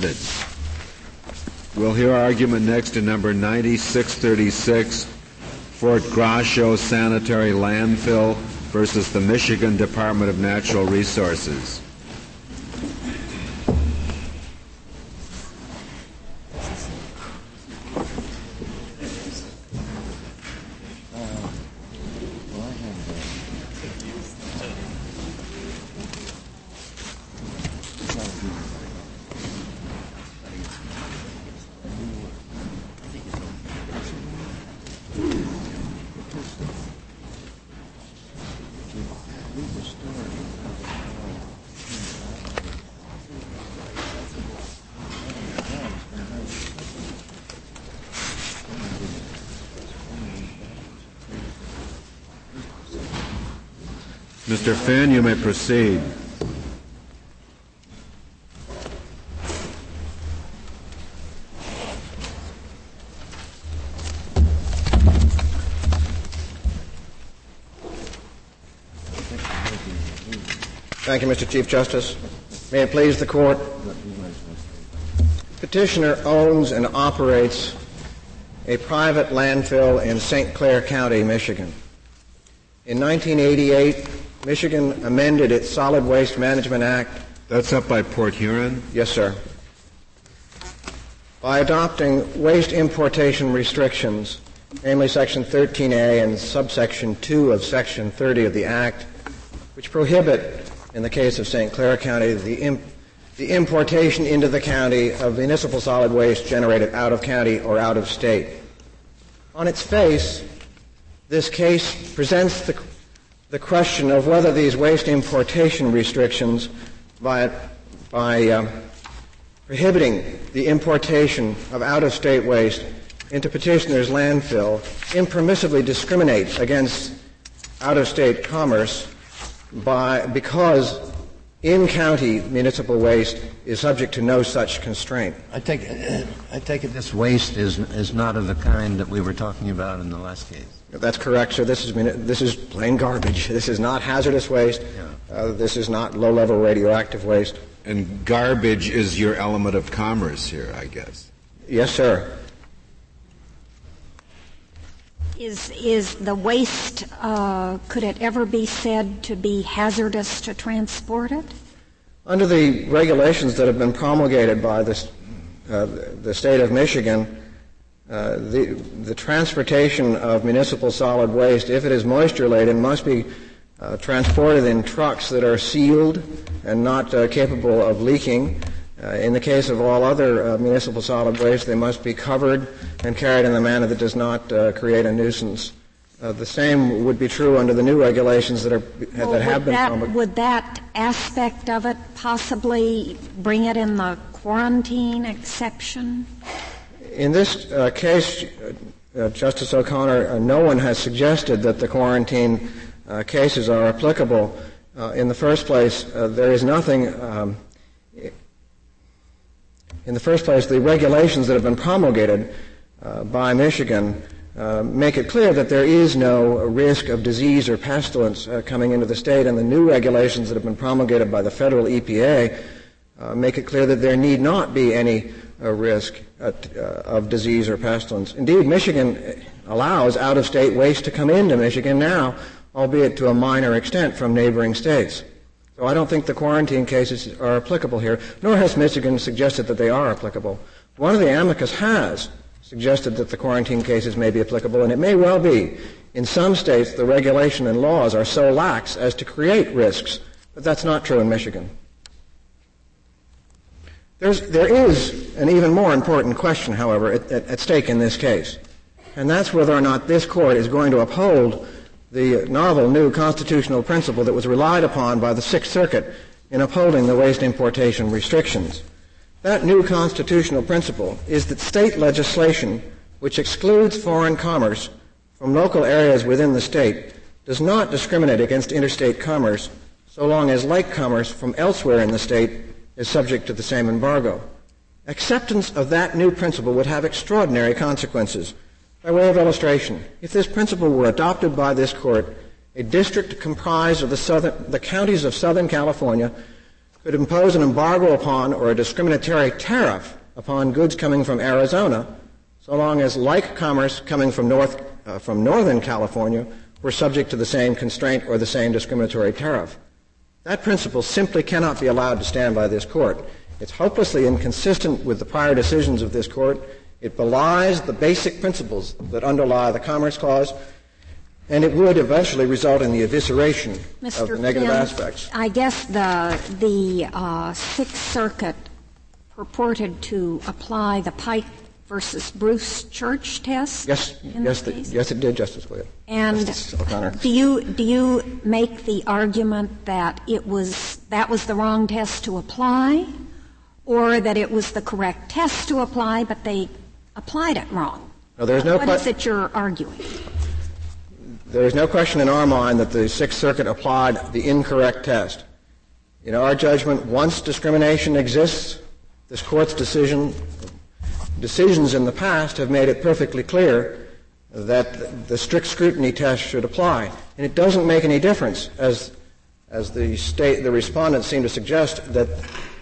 submitted. We'll hear argument next in number 9636, Fort Gratiot Sanitary Landfill versus the Michigan Department of Natural Resources. Mr. Finn, you may proceed. Thank you, Mr. Chief Justice. May it please the court. Petitioner owns and operates a private landfill in St. Clair County, Michigan. In 1988, Michigan amended its Solid Waste Management Act. That's up by Port Huron? Yes, sir. By adopting waste importation restrictions, namely Section 13A and subsection 2 of Section 30 of the Act, which prohibit, in the case of St. Clair County, the, imp- the importation into the county of municipal solid waste generated out of county or out of state. On its face, this case presents the the question of whether these waste importation restrictions by, by uh, prohibiting the importation of out-of-state waste into petitioner's landfill impermissibly discriminate against out-of-state commerce by, because in-county municipal waste is subject to no such constraint. I take, I take it this waste is, is not of the kind that we were talking about in the last case. That's correct, sir. This is, this is plain garbage. This is not hazardous waste. Yeah. Uh, this is not low-level radioactive waste. And garbage is your element of commerce here, I guess. Yes, sir. Is, is the waste, uh, could it ever be said to be hazardous to transport it? Under the regulations that have been promulgated by this, uh, the state of Michigan, uh, the, the transportation of municipal solid waste, if it is moisture laden, must be uh, transported in trucks that are sealed and not uh, capable of leaking. Uh, in the case of all other uh, municipal solid waste, they must be covered and carried in a manner that does not create a nuisance. the same would be true under the new regulations that are well, that have been that, promulgated. Would that aspect of it possibly bring it in the quarantine exception? In this uh, case, uh, Justice O'Connor, uh, no one has suggested that the quarantine uh, cases are applicable. Uh, in the first place, uh, there is nothing. Um, in the first place, the regulations that have been promulgated by Michigan make it clear that there is no risk of disease or pestilence coming into the state, and the new regulations that have been promulgated by the federal EPA make it clear that there need not be any a risk uh, of disease or pestilence. Indeed, Michigan allows out-of-state waste to come into Michigan now, albeit to a minor extent from neighboring states. So I don't think the quarantine cases are applicable here, nor has Michigan suggested that they are applicable. One of the amicus has suggested that the quarantine cases may be applicable, and it may well be. In some states, the regulation and laws are so lax as to create risks, but that's not true in Michigan. There's, there is an even more important question, however, at, at, at stake in this case. And that's whether or not this court is going to uphold the novel new constitutional principle that was relied upon by the Sixth Circuit in upholding the waste importation restrictions. That new constitutional principle is that state legislation which excludes foreign commerce from local areas within the state does not discriminate against interstate commerce so long as like commerce from elsewhere in the state is subject to the same embargo. Acceptance of that new principle would have extraordinary consequences. By way of illustration, if this principle were adopted by this court, a district comprised of the, southern, the counties of Southern California could impose an embargo upon or a discriminatory tariff upon goods coming from Arizona, so long as like commerce coming from north uh, from northern California were subject to the same constraint or the same discriminatory tariff. That principle simply cannot be allowed to stand by this court. It's hopelessly inconsistent with the prior decisions of this court. It belies the basic principles that underlie the Commerce Clause, and it would eventually result in the evisceration Mr. of the negative Finn, aspects. I guess the the uh, Sixth Circuit purported to apply the Pike versus Bruce Church test. Yes, yes, the, yes, it did, Justice Scalia. And do you do you make the argument that it was that was the wrong test to apply, or that it was the correct test to apply, but they applied it wrong? No, there's no. What que- is it you're arguing? There is no question in our mind that the Sixth Circuit applied the incorrect test. In our judgment, once discrimination exists, this court's decision decisions in the past have made it perfectly clear that the strict scrutiny test should apply. And it doesn't make any difference, as, as the state, the respondents seem to suggest, that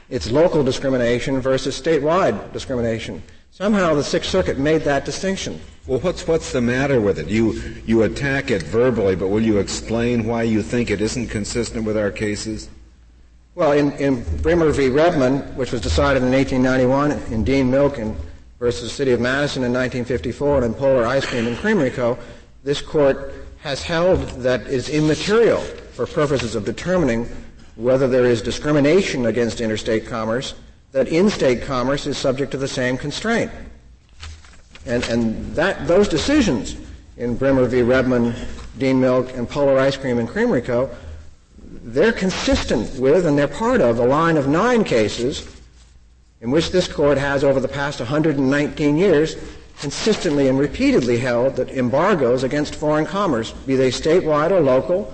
it's local discrimination versus statewide discrimination. Somehow the Sixth Circuit made that distinction. Well, what's, what's the matter with it? You, you attack it verbally, but will you explain why you think it isn't consistent with our cases? Well, in, in Brimmer v. Rebman, which was decided in 1891, in Dean Milk and versus the City of Madison in 1954 and in Polar Ice Cream and Creamery Co., this court has held that it's immaterial for purposes of determining whether there is discrimination against interstate commerce, that in-state commerce is subject to the same constraint. And, and that, those decisions in Brimmer v. Rebman, Dean Milk, and Polar Ice Cream and Creamery Co., they're consistent with and they're part of a line of nine cases in which this court has, over the past 119 years, consistently and repeatedly held that embargoes against foreign commerce, be they statewide or local,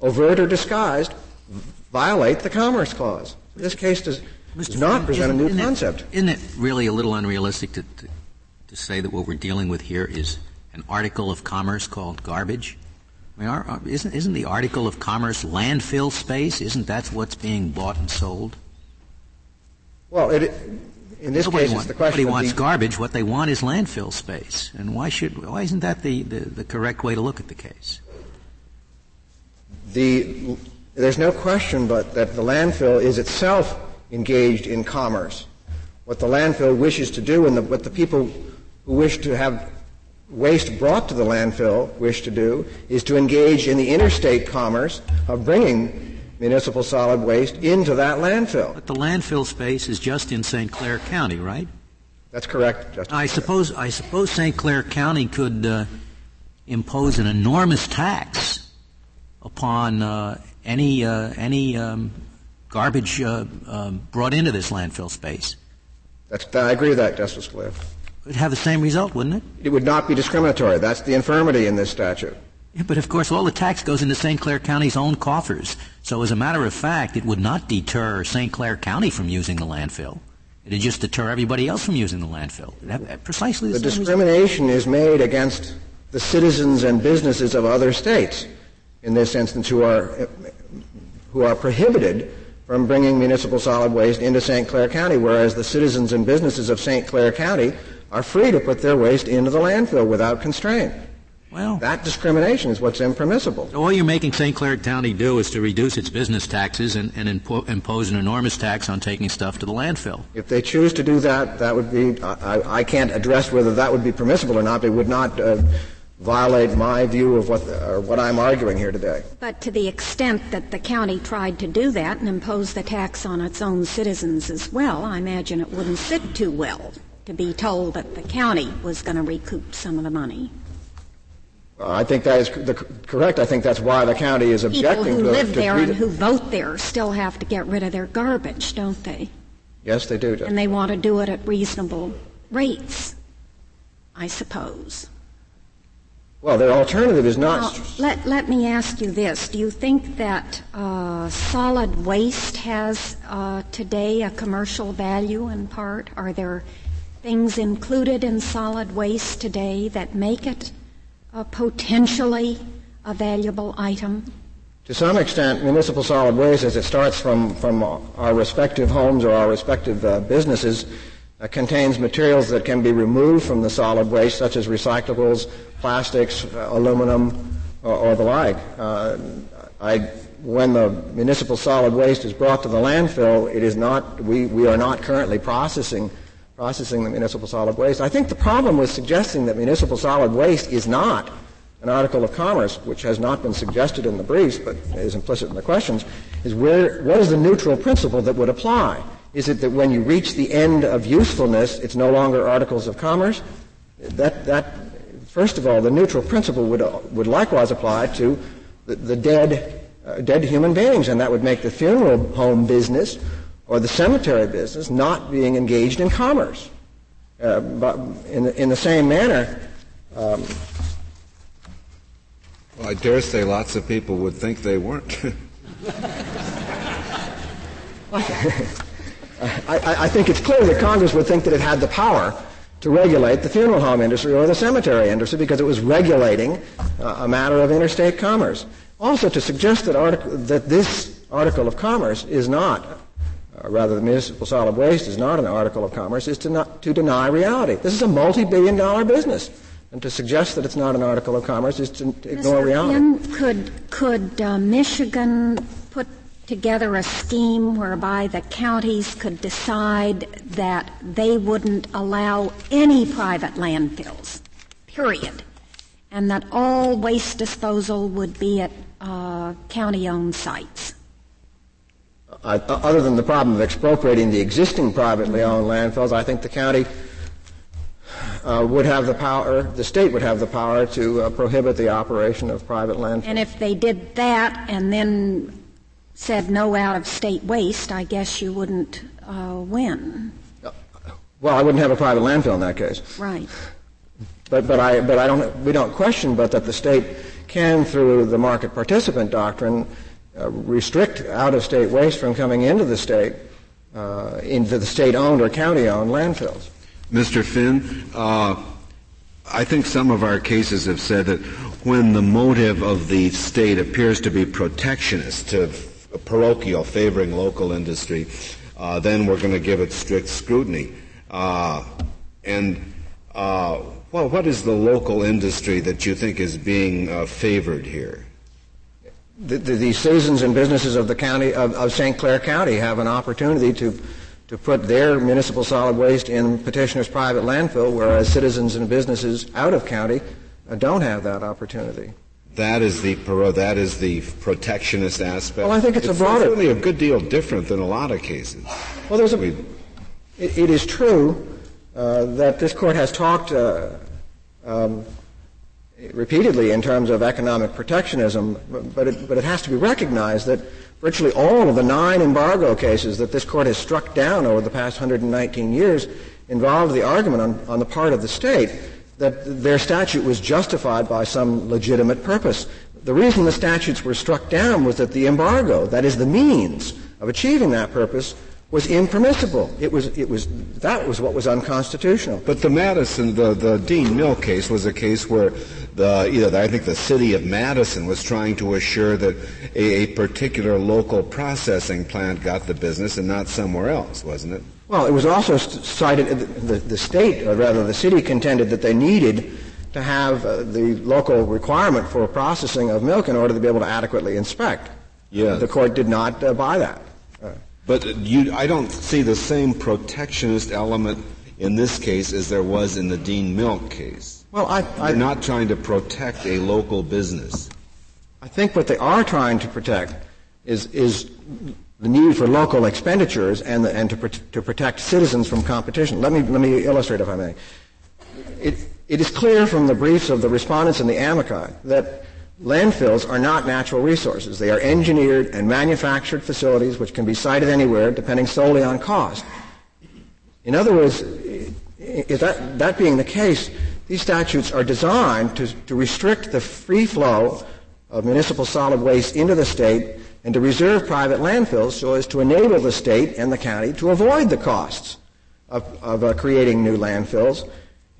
overt or disguised, violate the Commerce Clause. This case does, does not present a new isn't concept. Isn't it really a little unrealistic to, to, to, say that what we're dealing with here is an article of commerce called garbage? I mean, our, isn't, isn't the article of commerce landfill space? Isn't that what's being bought and sold? Well, it, in this nobody case, want, the question. Nobody wants the, garbage. What they want is landfill space. And why should? Why isn't that the, the, the correct way to look at the case? The there's no question but that the landfill is itself engaged in commerce. What the landfill wishes to do, and the, what the people who wish to have waste brought to the landfill wish to do, is to engage in the interstate commerce of bringing municipal solid waste into that landfill. But the landfill space is just in St. Clair County, right? That's correct, Justice. I suppose I suppose St. Clair County could uh, impose an enormous tax upon uh, any uh, any um, garbage uh, um, brought into this landfill space. That's, I agree with that, Justice Scalia. It would have the same result, wouldn't it? It would not be discriminatory. That's the infirmity in this statute. Yeah, but of course, all the tax goes into St. Clair County's own coffers. So, as a matter of fact, it would not deter St. Clair County from using the landfill. It'd just deter everybody else from using the landfill. precisely the, the discrimination is made against the citizens and businesses of other states, in this instance, who are who are prohibited from bringing municipal solid waste into St. Clair County, whereas the citizens and businesses of St. Clair County are free to put their waste into the landfill without constraint. Well, that discrimination is what's impermissible. All you're making St. Clair County do is to reduce its business taxes and, and impo- impose an enormous tax on taking stuff to the landfill. If they choose to do that, that would be, I, I can't address whether that would be permissible or not. It would not uh, violate my view of what, or what I'm arguing here today. But to the extent that the county tried to do that and impose the tax on its own citizens as well, I imagine it wouldn't sit too well to be told that the county was going to recoup some of the money. I think that is the, correct. I think that's why the county is objecting People who to, live to there and who vote there still have to get rid of their garbage, don't they? Yes, they do. And they want to do it at reasonable rates, I suppose. Well, their alternative is not. Now, let, let me ask you this. Do you think that uh, solid waste has uh, today a commercial value in part? Are there things included in solid waste today that make it uh, potentially a valuable item? to some extent, municipal solid waste, as it starts from, from our respective homes or our respective uh, businesses, uh, contains materials that can be removed from the solid waste, such as recyclables, plastics, uh, aluminum, or, or, the like. Uh, I, when the municipal solid waste is brought to the landfill, it is not, we, we are not currently processing, processing the municipal solid waste. I think the problem with suggesting that municipal solid waste is not an article of commerce, which has not been suggested in the briefs but is implicit in the questions, is where, what is the neutral principle that would apply? Is it that when you reach the end of usefulness, it's no longer articles of commerce? That, that, first of all, the neutral principle would, would likewise apply to the, the dead, uh, dead human beings, and that would make the funeral home business or the cemetery business not being engaged in commerce. Uh, but in the, in the same manner, um, well, I dare say lots of people would think they weren't. I, I, think it's clear that Congress would think that it had the power to regulate the funeral home industry or the cemetery industry because it was regulating uh, a matter of interstate commerce. Also, to suggest that, artic- that this article of commerce is not, uh, rather, the municipal solid waste is not an article of commerce, is to, not, to deny reality. This is a multi-billion dollar business. And to suggest that it's not an article of commerce is to, to ignore Mr. reality. Finn, could, could uh, Michigan put together a scheme whereby the counties could decide that they wouldn't allow any private landfills, period, and that all waste disposal would be at uh, county-owned sites. Uh, other than the problem of expropriating the existing privately owned landfills, I think the county uh, would have the power, the state would have the power to uh, prohibit the operation of private landfills. And if they did that and then said no out of state waste, I guess you wouldn't uh, win. Well, I wouldn't have a private landfill in that case. Right. But, but, I, but I don't, we don't question but that the state can, through the market participant doctrine, restrict out-of-state waste from coming into the state, uh, into the state-owned or county-owned landfills. Mr. Finn, uh, I think some of our cases have said that when the motive of the state appears to be protectionist, to parochial, favoring local industry, uh, then we're going to give it strict scrutiny. Uh, and uh, well, what is the local industry that you think is being uh, favored here? The, the, the, citizens and businesses of the county of, of St. Clair County have an opportunity to to put their municipal solid waste in petitioner's private landfill, whereas citizens and businesses out of county uh, don't have that opportunity. That is the that is the protectionist aspect. Well, I think it's, it's a broader. It's certainly a good deal different than a lot of cases. Well, there's a. it, it is true uh, that this court has talked uh, um, repeatedly in terms of economic protectionism, but it, but it has to be recognized that virtually all of the nine embargo cases that this court has struck down over the past 119 years involved the argument on, on the part of the state that their statute was justified by some legitimate purpose. The reason the statutes were struck down was that the embargo, that is the means of achieving that purpose, was impermissible. It was, it was, that was what was unconstitutional. But the Madison, the, the Dean Milk case was a case where the, either I think the city of Madison was trying to assure that a, a particular local processing plant got the business and not somewhere else, wasn't it? Well, it was also cited, the, the state, or rather the city contended that they needed to have uh, the local requirement for processing of milk in order to be able to adequately inspect. Yes. The court did not uh, buy that. But you, I don't see the same protectionist element in this case as there was in the Dean Milk case. Well, I, I, They're not trying to protect a local business. I think what they are trying to protect is, is the need for local expenditures and, the, and to, to protect citizens from competition. Let me, let me illustrate, if I may. It, it is clear from the briefs of the respondents in the amici that Landfills are not natural resources. They are engineered and manufactured facilities which can be sited anywhere depending solely on cost. In other words, that, that being the case, these statutes are designed to, to restrict the free flow of municipal solid waste into the state and to reserve private landfills so as to enable the state and the county to avoid the costs of, of uh, creating new landfills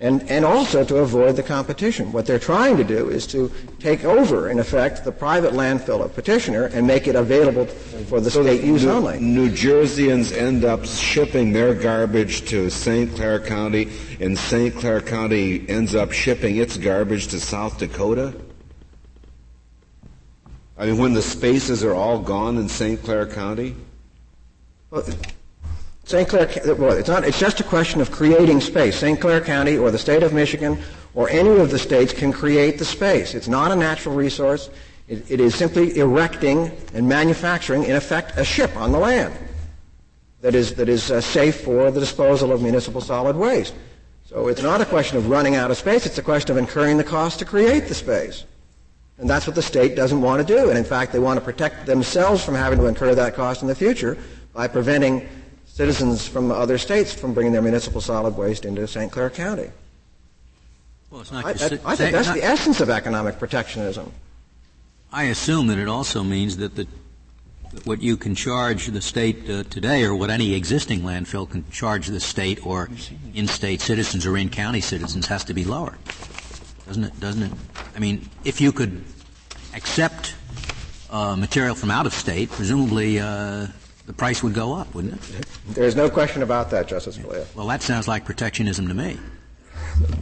and, and also to avoid the competition. What they're trying to do is to take over, in effect, the private landfill of petitioner and make it available for the so state use New, only. New Jerseyans end up shipping their garbage to St. Clair County, and St. Clair County ends up shipping its garbage to South Dakota? I mean, when the spaces are all gone in St. Clair County? Well, St. Clair, well, it's not, it's just a question of creating space. St. Clair County or the state of Michigan or any of the states can create the space. It's not a natural resource. it, it is simply erecting and manufacturing, in effect, a ship on the land that is, that is uh, safe for the disposal of municipal solid waste. So it's not a question of running out of space. It's a question of incurring the cost to create the space. And that's what the state doesn't want to do. And in fact, they want to protect themselves from having to incur that cost in the future by preventing citizens from other states from bringing their municipal solid waste into St. Clair County. Well, it's not I, just, I, I think that's not, the essence of economic protectionism. I assume that it also means that the, what you can charge the state uh, today, or what any existing landfill can charge the state or in-state citizens or in-county citizens, has to be lower, doesn't it? Doesn't it? I mean, if you could accept uh, material from out of state, presumably uh, the price would go up, wouldn't it? There's no question about that, Justice Scalia. Well, that sounds like protectionism to me.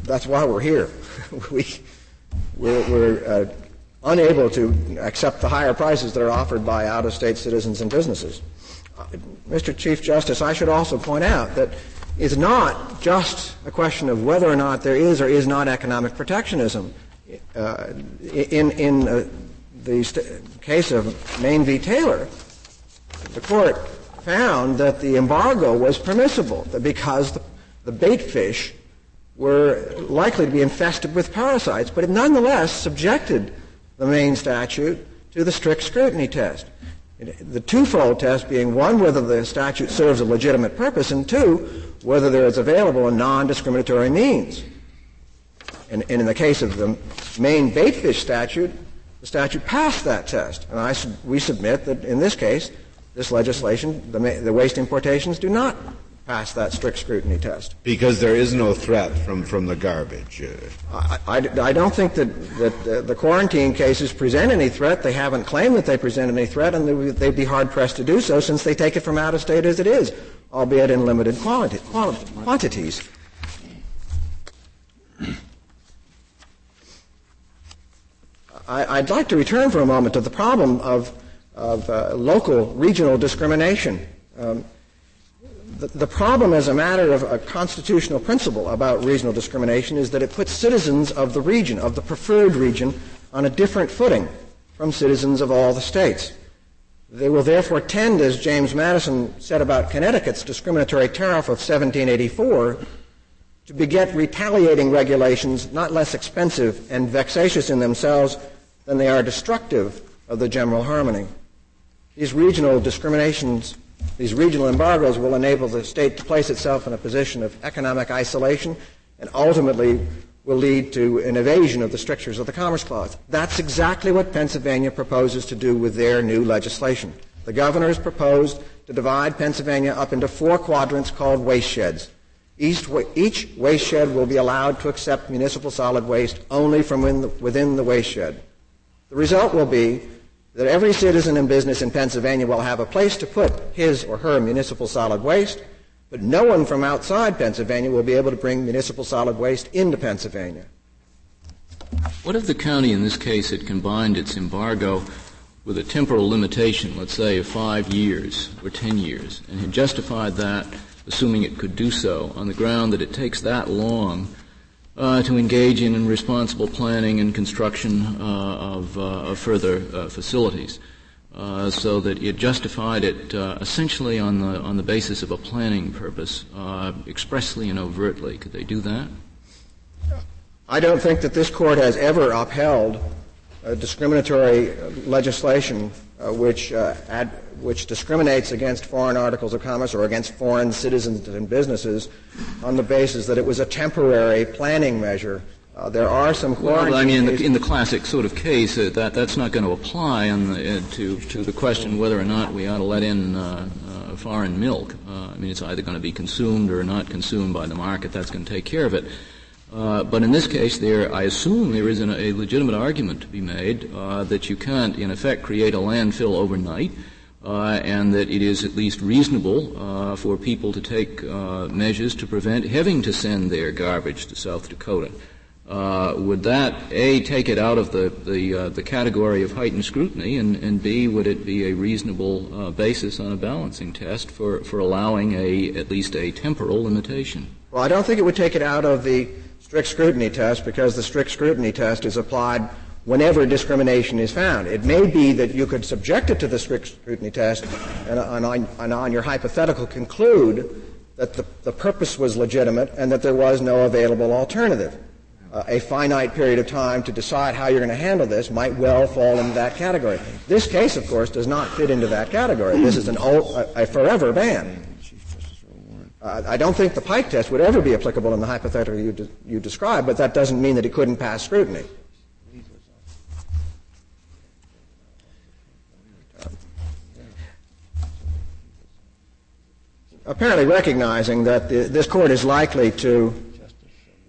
That's why we're here. we, we're, we're uh, unable to accept the higher prices that are offered by out-of-state citizens and businesses. Uh, Mr. Chief Justice, I should also point out that it's not just a question of whether or not there is or is not economic protectionism. Uh, in in uh, the st- case of Maine v. Taylor, the court found that the embargo was permissible because the, the bait fish were likely to be infested with parasites, but it nonetheless subjected the Maine statute to the strict scrutiny test. The twofold test being one, whether the statute serves a legitimate purpose, and two, whether there is available a non-discriminatory means. And, and in the case of the Maine baitfish statute, the statute passed that test. And I, we submit that in this case, this legislation, the, the waste importations do not pass that strict scrutiny test. Because there is no threat from, from the garbage. I, I, I don't think that, that uh, the quarantine cases present any threat. They haven't claimed that they present any threat, and they, they'd be hard pressed to do so since they take it from out of state as it is, albeit in limited quality, quality, quantities. I, would like to return for a moment to the problem of of uh, local, regional discrimination. Um, the, the, problem as a matter of a constitutional principle about regional discrimination is that it puts citizens of the region, of the preferred region, on a different footing from citizens of all the states. They will therefore tend, as James Madison said about Connecticut's discriminatory tariff of 1784, to beget retaliating regulations not less expensive and vexatious in themselves than they are destructive of the general harmony. These regional discriminations, these regional embargoes will enable the state to place itself in a position of economic isolation and ultimately will lead to an evasion of the strictures of the Commerce Clause. That's exactly what Pennsylvania proposes to do with their new legislation. The governor has proposed to divide Pennsylvania up into four quadrants called waste sheds. Each, each waste shed will be allowed to accept municipal solid waste only from within the, within the waste shed. The result will be that every citizen and business in Pennsylvania will have a place to put his or her municipal solid waste, but no one from outside Pennsylvania will be able to bring municipal solid waste into Pennsylvania. What if the county in this case had combined its embargo with a temporal limitation, let's say of five years or ten years, and had justified that, assuming it could do so, on the ground that it takes that long uh, to engage in responsible planning and construction uh, of, uh, of, further uh, facilities, so that it justified it essentially on the on the basis of a planning purpose, expressly and overtly. Could they do that? I don't think that this court has ever upheld discriminatory legislation which ad- which discriminates against foreign articles of commerce or against foreign citizens and businesses on the basis that it was a temporary planning measure. Uh, there are some well, I mean, in the, in the, classic sort of case, uh, that that's not going to apply the, uh, to to the question whether or not we ought to let in uh, uh, foreign milk. Uh, I mean, it's either going to be consumed or not consumed by the market. That's going to take care of it. Uh, but in this case, there, I assume there is an, a legitimate argument to be made uh, that you can't, in effect, create a landfill overnight, uh, and that it is at least reasonable uh, for people to take uh, measures to prevent having to send their garbage to South Dakota. Would that a take it out of the the, the category of heightened scrutiny, and, and b would it be a reasonable basis on a balancing test for, for allowing a at least a temporal limitation? Well, I don't think it would take it out of the strict scrutiny test because the strict scrutiny test is applied whenever discrimination is found. It may be that you could subject it to the strict scrutiny test and, and, on, and on, your hypothetical conclude that the, the, purpose was legitimate and that there was no available alternative. Uh, a finite period of time to decide how you're going to handle this might well fall into that category. This case, of course, does not fit into that category. This is an old, a, a forever ban. I don't think the Pike test would ever be applicable in the hypothetical you, de- you described, but that doesn't mean that it couldn't pass scrutiny. apparently recognizing that the, this court is likely to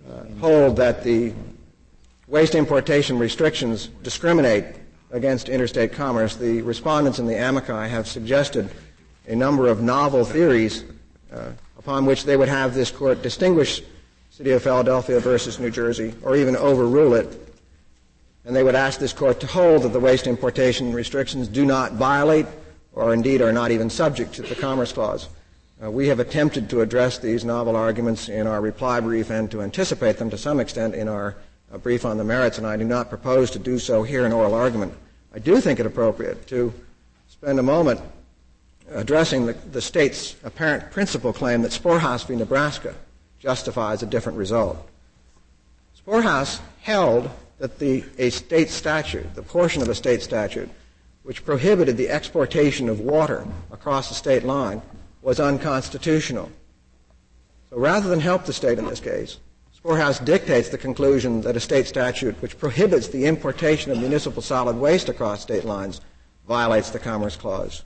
uh, hold that the waste importation restrictions discriminate against interstate commerce, the respondents in the amici have suggested a number of novel theories uh, upon which they would have this court distinguish City of Philadelphia versus New Jersey, or even overrule it. And they would ask this court to hold that the waste importation restrictions do not violate, or indeed are not even subject to the Commerce Clause. Uh, we have attempted to address these novel arguments in our reply brief and to anticipate them to some extent in our uh, brief on the merits, and I do not propose to do so here in oral argument. I do think it appropriate to spend a moment addressing the, the state's apparent principal claim that Sporhase v. Nebraska justifies a different result. Sporhase held that the, a state statute, the portion of a state statute, which prohibited the exportation of water across the state line, was unconstitutional. So rather than help the state in this case, Sporhase dictates the conclusion that a state statute which prohibits the importation of municipal solid waste across state lines violates the Commerce Clause.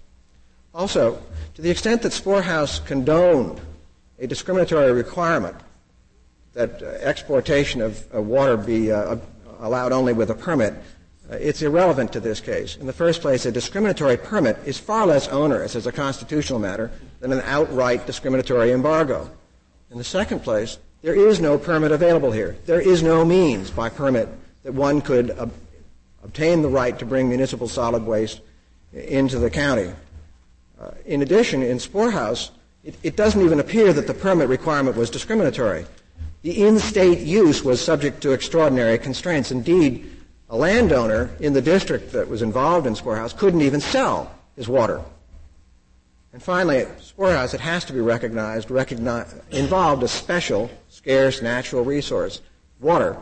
Also, to the extent that Sporhase condoned a discriminatory requirement that uh, exportation of uh, water be uh, allowed only with a permit, it's irrelevant to this case. In the first place, a discriminatory permit is far less onerous as a constitutional matter than an outright discriminatory embargo. In the second place, there is no permit available here. There is no means by permit that one could ob- obtain the right to bring municipal solid waste into the county. Uh, in addition, in Sporhase, it, it doesn't even appear that the permit requirement was discriminatory. The in-state use was subject to extraordinary constraints. Indeed, a landowner in the district that was involved in Sporhase couldn't even sell his water. And finally, Sporhase, it has to be recognized, recognize, involved a special, scarce natural resource, water,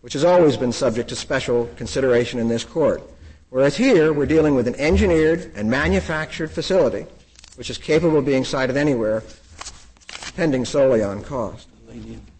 which has always been subject to special consideration in this court. Whereas here, we're dealing with an engineered and manufactured facility, which is capable of being sited anywhere, depending solely on cost.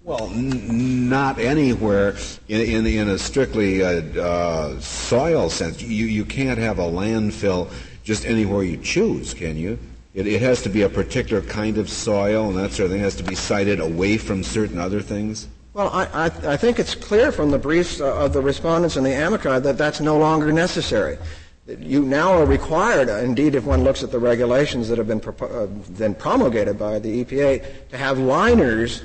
Well, n- not anywhere in, in, in a strictly uh, uh, soil sense. You, you can't have a landfill just anywhere you choose, can you? It, it has to be a particular kind of soil and that sort of thing. It has to be sited away from certain other things. Well, I, I, I think it's clear from the briefs uh, of the respondents and the amici that that's no longer necessary. You now are required, uh, indeed, if one looks at the regulations that have been, uh, been promulgated by the EPA, to have liners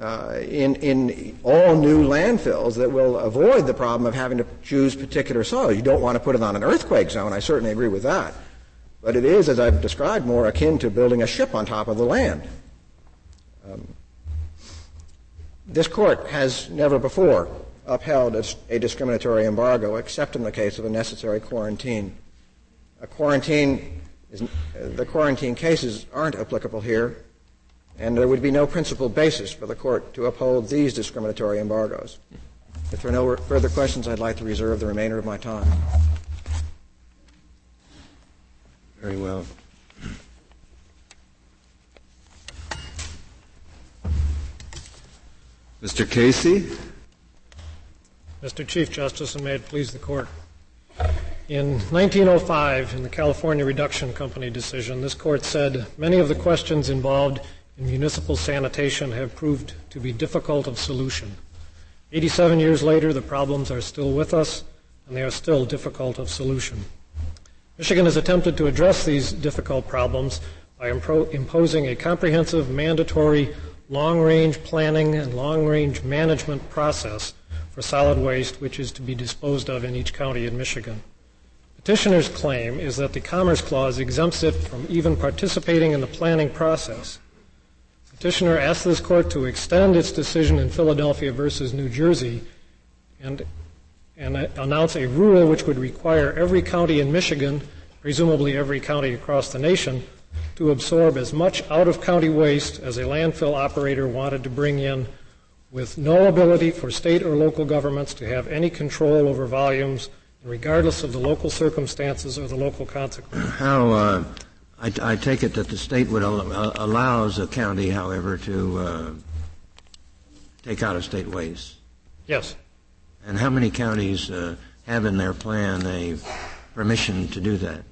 uh, in, in all new landfills that will avoid the problem of having to choose particular soil. You don't want to put it on an earthquake zone. I certainly agree with that. But it is, as I've described, more akin to building a ship on top of the land. Um, this court has never before upheld a, a, discriminatory embargo except in the case of a necessary quarantine. A quarantine is, the quarantine cases aren't applicable here, and there would be no principal basis for the court to uphold these discriminatory embargoes. If there are no further questions, I'd like to reserve the remainder of my time. Very well. Mr. Casey? Mr. Chief Justice, and may it please the court. In 1905, in the California Reduction Company decision, this court said many of the questions involved in municipal sanitation have proved to be difficult of solution. 87 years later, the problems are still with us, and they are still difficult of solution. Michigan has attempted to address these difficult problems by impro- imposing a comprehensive, mandatory, long range planning and long range management process for solid waste, which is to be disposed of in each county in Michigan. Petitioner's claim is that the Commerce Clause exempts it from even participating in the planning process. Petitioner asked this court to extend its decision in Philadelphia versus New Jersey and, and announce a rule which would require every county in Michigan, presumably every county across the nation, to absorb as much out of county waste as a landfill operator wanted to bring in with no ability for state or local governments to have any control over volumes, regardless of the local circumstances or the local consequences. How uh, I, I, take it that the state would al- uh, allows a county, however, to uh, take out of state waste. Yes. And how many counties uh, have in their plan a permission to do that?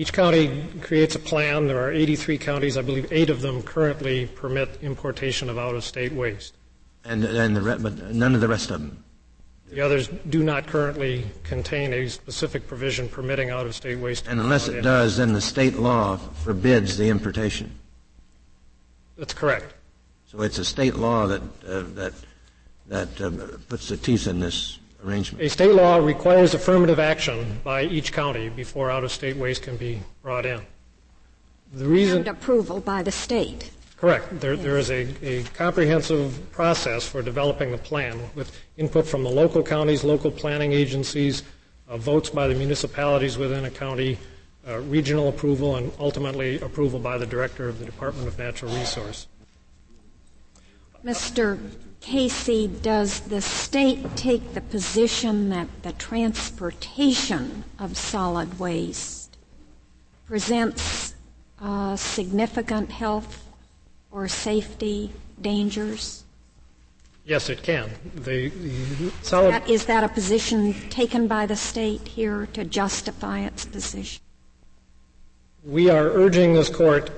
Each county creates a plan. There are 83 counties. I believe eight of them currently permit importation of out-of-state waste. And, and the re- but none of the rest of them. The others do not currently contain a specific provision permitting out-of-state waste. And unless it does, then the state law forbids the importation. That's correct. So it's a state law that uh, that that uh, puts the teeth in this arrangement. A state law requires affirmative action by each county before out-of-state waste can be brought in. The reason and approval by the state. Correct. There, there is a, a, comprehensive process for developing the plan with input from the local counties, local planning agencies, uh, votes by the municipalities within a county, uh, regional approval, and ultimately approval by the director of the Department of Natural Resource. Mr. Casey, does the state take the position that the transportation of solid waste presents uh, significant health or safety dangers? Yes, it can. The, the solid that, is that a position taken by the state here to justify its position? We are urging this court.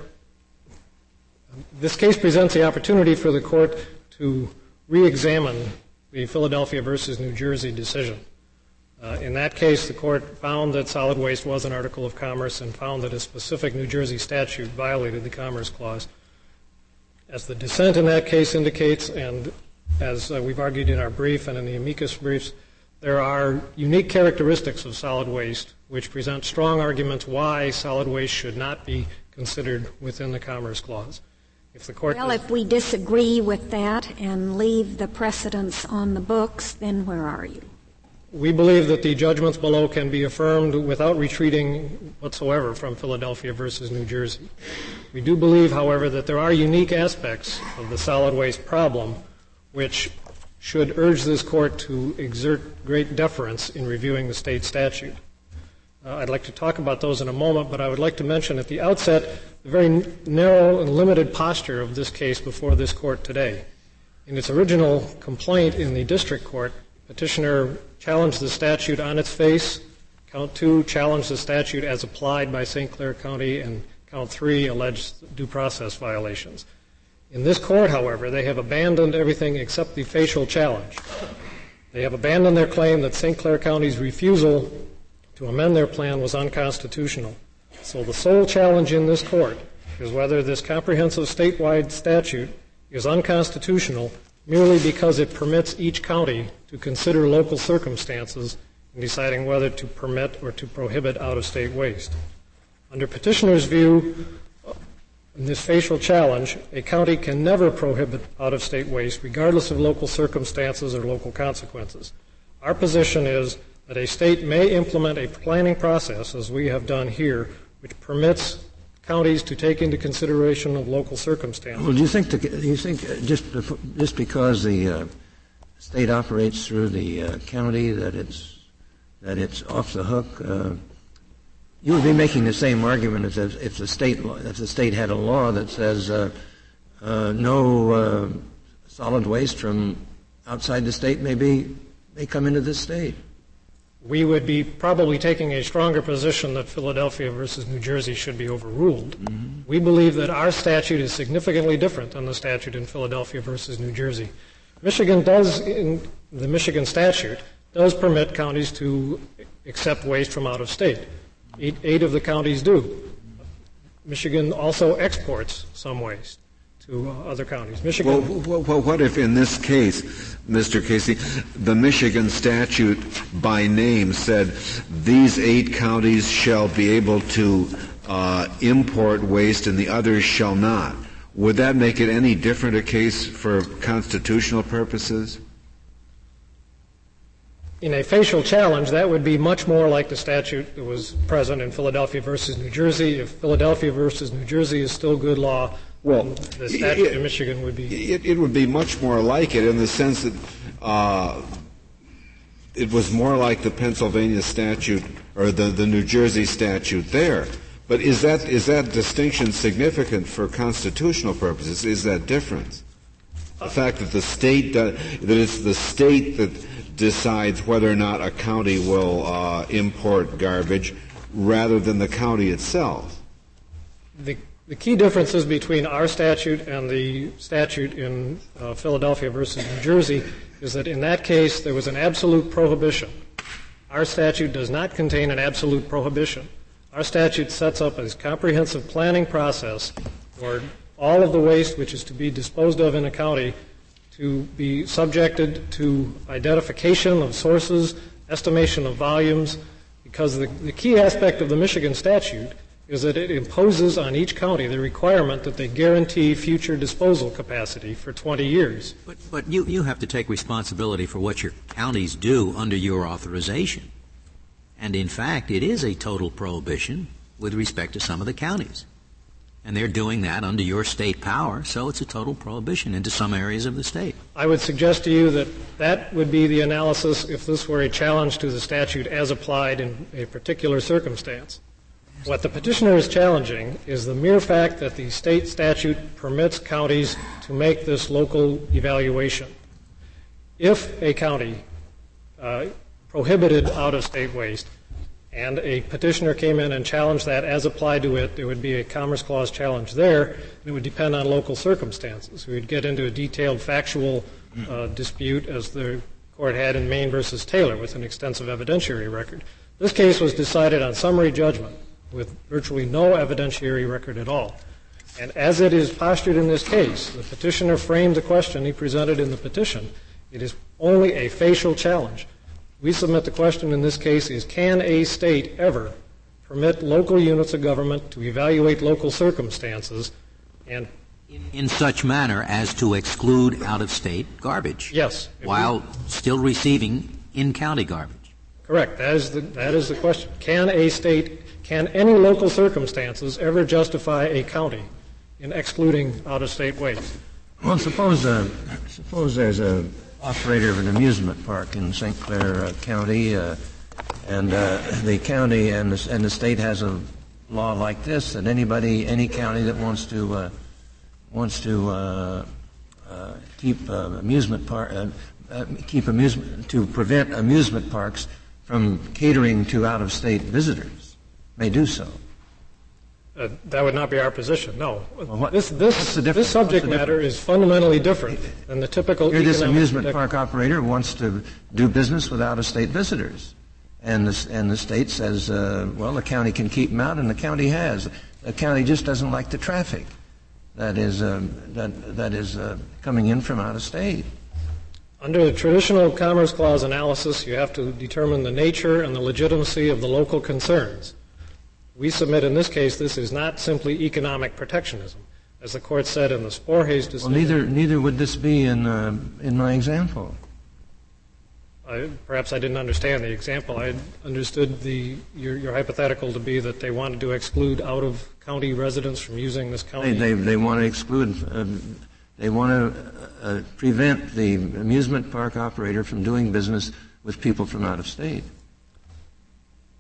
This case presents the opportunity for the court to re-examine the Philadelphia versus New Jersey decision. Uh, in that case, the court found that solid waste was an article of commerce and found that a specific New Jersey statute violated the Commerce Clause. As the dissent in that case indicates, and as uh, we've argued in our brief and in the amicus briefs, there are unique characteristics of solid waste which present strong arguments why solid waste should not be considered within the Commerce Clause. If the court well, if we disagree with that and leave the precedents on the books, then where are you? We believe that the judgments below can be affirmed without retreating whatsoever from Philadelphia versus New Jersey. We do believe, however, that there are unique aspects of the solid waste problem which should urge this court to exert great deference in reviewing the state statute. Uh, I'd like to talk about those in a moment, but I would like to mention at the outset the very narrow and limited posture of this case before this court today. In its original complaint in the district court, petitioner challenged the statute on its face. Count two challenged the statute as applied by St. Clair County, and count three alleged due process violations. In this court, however, they have abandoned everything except the facial challenge. They have abandoned their claim that St. Clair County's refusal to amend their plan was unconstitutional. So the sole challenge in this court is whether this comprehensive statewide statute is unconstitutional merely because it permits each county to consider local circumstances in deciding whether to permit or to prohibit out of state waste. Under petitioner's view, in this facial challenge, a county can never prohibit out of state waste regardless of local circumstances or local consequences. Our position is that a state may implement a planning process, as we have done here, which permits counties to take into consideration of local circumstances. Well, do you think the, do you think just just because the uh, state operates through the uh, county that it's that it's off the hook? Uh, you would be making the same argument as if the state if the state had a law that says uh, uh, no uh, solid waste from outside the state may be may come into this state we would be probably taking a stronger position that Philadelphia versus New Jersey should be overruled. Mm-hmm. We believe that our statute is significantly different than the statute in Philadelphia versus New Jersey. Michigan does, in the Michigan statute, does permit counties to accept waste from out of state. Eight, eight of the counties do. Michigan also exports some waste to uh, other counties. Michigan. Well, well, what if in this case, Mr. Casey, the Michigan statute by name said these eight counties shall be able to uh, import waste and the others shall not? Would that make it any different a case for constitutional purposes? in a facial challenge, that would be much more like the statute that was present in Philadelphia versus New Jersey. If Philadelphia versus New Jersey is still good law, well, the statute it, in Michigan would be. It, it, would be much more like it in the sense that uh, it was more like the Pennsylvania statute or the, the New Jersey statute there. But is that is that distinction significant for constitutional purposes? Is that difference? The fact that the state that it's the state that decides whether or not a county will uh, import garbage rather than the county itself. The, the key differences between our statute and the statute in uh, Philadelphia versus New Jersey is that in that case there was an absolute prohibition. Our statute does not contain an absolute prohibition. Our statute sets up a comprehensive planning process for all of the waste which is to be disposed of in a county to be subjected to identification of sources, estimation of volumes, because the, the key aspect of the Michigan statute is that it imposes on each county the requirement that they guarantee future disposal capacity for 20 years. But, but you, you have to take responsibility for what your counties do under your authorization. And in fact, it is a total prohibition with respect to some of the counties. And they're doing that under your state power, so it's a total prohibition into some areas of the state. I would suggest to you that that would be the analysis if this were a challenge to the statute as applied in a particular circumstance. What the petitioner is challenging is the mere fact that the state statute permits counties to make this local evaluation. If a county uh, prohibited out of state waste, and a petitioner came in and challenged that as applied to it, there would be a Commerce Clause challenge there. It would depend on local circumstances. We would get into a detailed factual uh, dispute as the court had in Maine versus Taylor with an extensive evidentiary record. This case was decided on summary judgment with virtually no evidentiary record at all. And as it is postured in this case, the petitioner framed the question he presented in the petition. It is only a facial challenge. We submit the question in this case is can a state ever permit local units of government to evaluate local circumstances and in such manner as to exclude out of state garbage. Yes. While we, still receiving in county garbage. Correct. That is the that is the question. Can a state can any local circumstances ever justify a county in excluding out of state waste? Well suppose uh, suppose there's a operator of an amusement park in St. Clair uh, County, uh, and uh, the county and the, and the state has a law like this that anybody, any county that wants to uh, wants to uh, keep amusement park, keep amusement to prevent amusement parks from catering to out-of-state visitors may do so. Uh, that would not be our position. No, well, what, this this, this subject matter is fundamentally different than the typical. Here, this amusement park operator wants to do business with out-of-state visitors, and the and the state says, uh, well, the county can keep them out, and the county has. The county just doesn't like the traffic that is um, that that is uh, coming in from out of state. Under the traditional Commerce Clause analysis, you have to determine the nature and the legitimacy of the local concerns. We submit in this case this is not simply economic protectionism. As the court said in the Sporhase decision. Well, neither, neither would this be in, uh, in my example. I, perhaps I didn't understand the example. I understood the, your, your, hypothetical to be that they wanted to exclude out of county residents from using this county. They, they, they want to exclude, uh, they want to uh, prevent the amusement park operator from doing business with people from out of state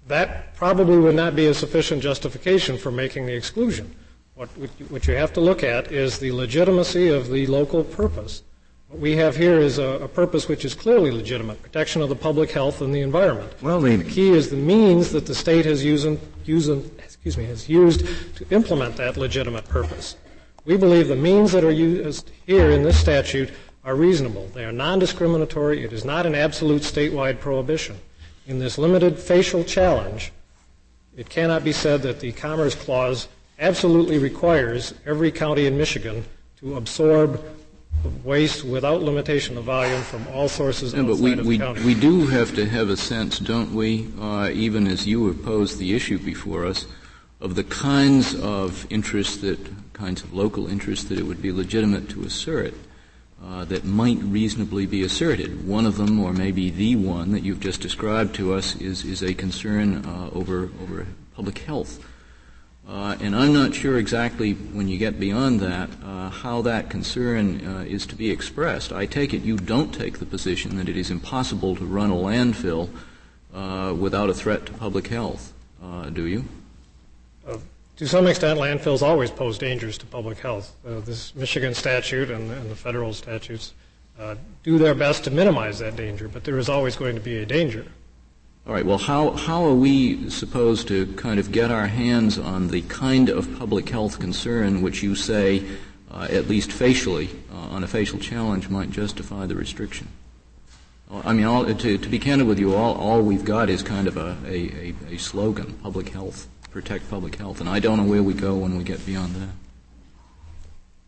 that probably would not be a sufficient justification for making the exclusion. What, what you have to look at is the legitimacy of the local purpose. What we have here is a, a purpose which is clearly legitimate, protection of the public health and the environment. Well, the, the key is the means that the state has used, used, excuse me, has used to implement that legitimate purpose. We believe the means that are used here in this statute are reasonable. They are non-discriminatory. It is not an absolute statewide prohibition. In this limited facial challenge, it cannot be said that the Commerce Clause absolutely requires every county in Michigan to absorb waste without limitation of volume from all sources outside but we, we. We do have to have a sense, don't we, uh, even as you have posed the issue before us, of the kinds of interests that, kinds of local interests that it would be legitimate to assert. Uh, that might reasonably be asserted. One of them, or maybe the one that you've just described to us, is, is a concern uh, over, over public health. Uh, and I'm not sure exactly, when you get beyond that, uh, how that concern uh, is to be expressed. I take it you don't take the position that it is impossible to run a landfill without a threat to public health, do you? Uh, to some extent, landfills always pose dangers to public health. this Michigan statute and, and the federal statutes do their best to minimize that danger, but there is always going to be a danger. All right. Well, how, how are we supposed to kind of get our hands on the kind of public health concern which you say, uh, at least facially, uh, on a facial challenge, might justify the restriction? I mean, all, to, to be candid with you, all, all we've got is kind of a, a, a slogan, public health, protect public health, and I don't know where we go when we get beyond that.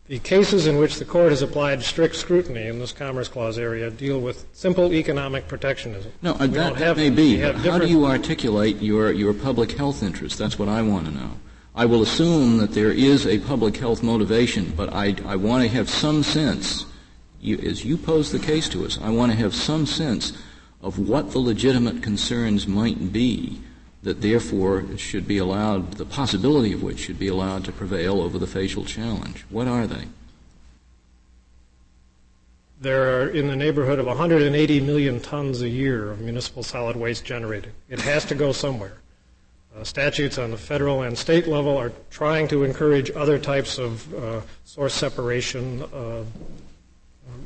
The cases in which the court has applied strict scrutiny in this Commerce Clause area deal with simple economic protectionism. No, uh, that, that may be. But how do you articulate your, your public health interest? That's what I want to know. I will assume that there is a public health motivation, but I, I want to have some sense, you, as you pose the case to us, I want to have some sense of what the legitimate concerns might be that therefore should be allowed, the possibility of which should be allowed to prevail over the facial challenge. What are they? There are in the neighborhood of 180 million tons a year of municipal solid waste generated. It has to go somewhere. Uh, statutes on the federal and state level are trying to encourage other types of uh, source separation, uh,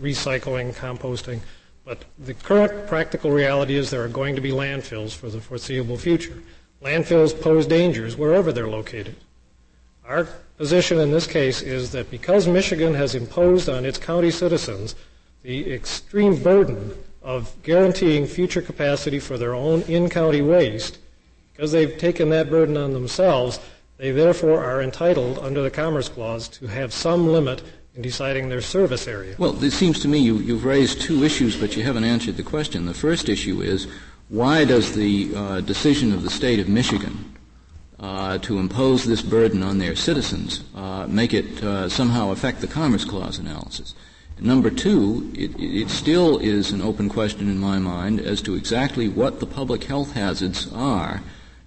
recycling, composting. But the current practical reality is there are going to be landfills for the foreseeable future. Landfills pose dangers wherever they're located. Our position in this case is that because Michigan has imposed on its county citizens the extreme burden of guaranteeing future capacity for their own in-county waste, because they've taken that burden on themselves, they therefore are entitled under the Commerce Clause to have some limit in deciding their service area. Well, it seems to me you, you've raised two issues, but you haven't answered the question. The first issue is why does the uh, decision of the state of Michigan uh, to impose this burden on their citizens uh, make it uh, somehow affect the Commerce Clause analysis? Number two, it, it still is an open question in my mind as to exactly what the public health hazards are,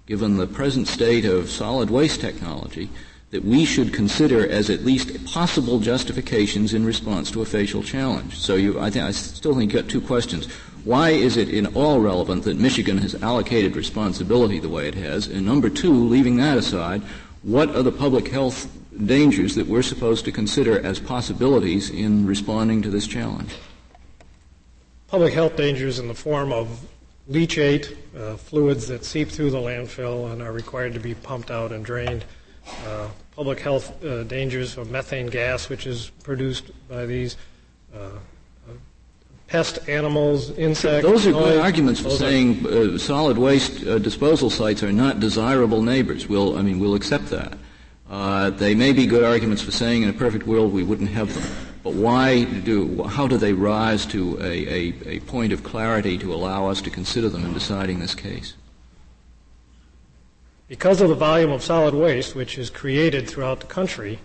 given the present state of solid waste technology that we should consider as at least possible justifications in response to a facial challenge. So you, I, th- I still think you've got two questions. Why is it in all relevant that Michigan has allocated responsibility the way it has? And number two, leaving that aside, what are the public health dangers that we're supposed to consider as possibilities in responding to this challenge? Public health dangers in the form of leachate, uh, fluids that seep through the landfill and are required to be pumped out and drained, uh, public health uh, dangers of methane gas, which is produced by these uh, uh, pest animals, insects. Those are good arguments for saying uh, solid waste uh, disposal sites are not desirable neighbors. We'll, I mean, we'll accept that. Uh, they may be good arguments for saying in a perfect world we wouldn't have them. But why do, how do they rise to a, a, a point of clarity to allow us to consider them in deciding this case? Because of the volume of solid waste which is created throughout the country,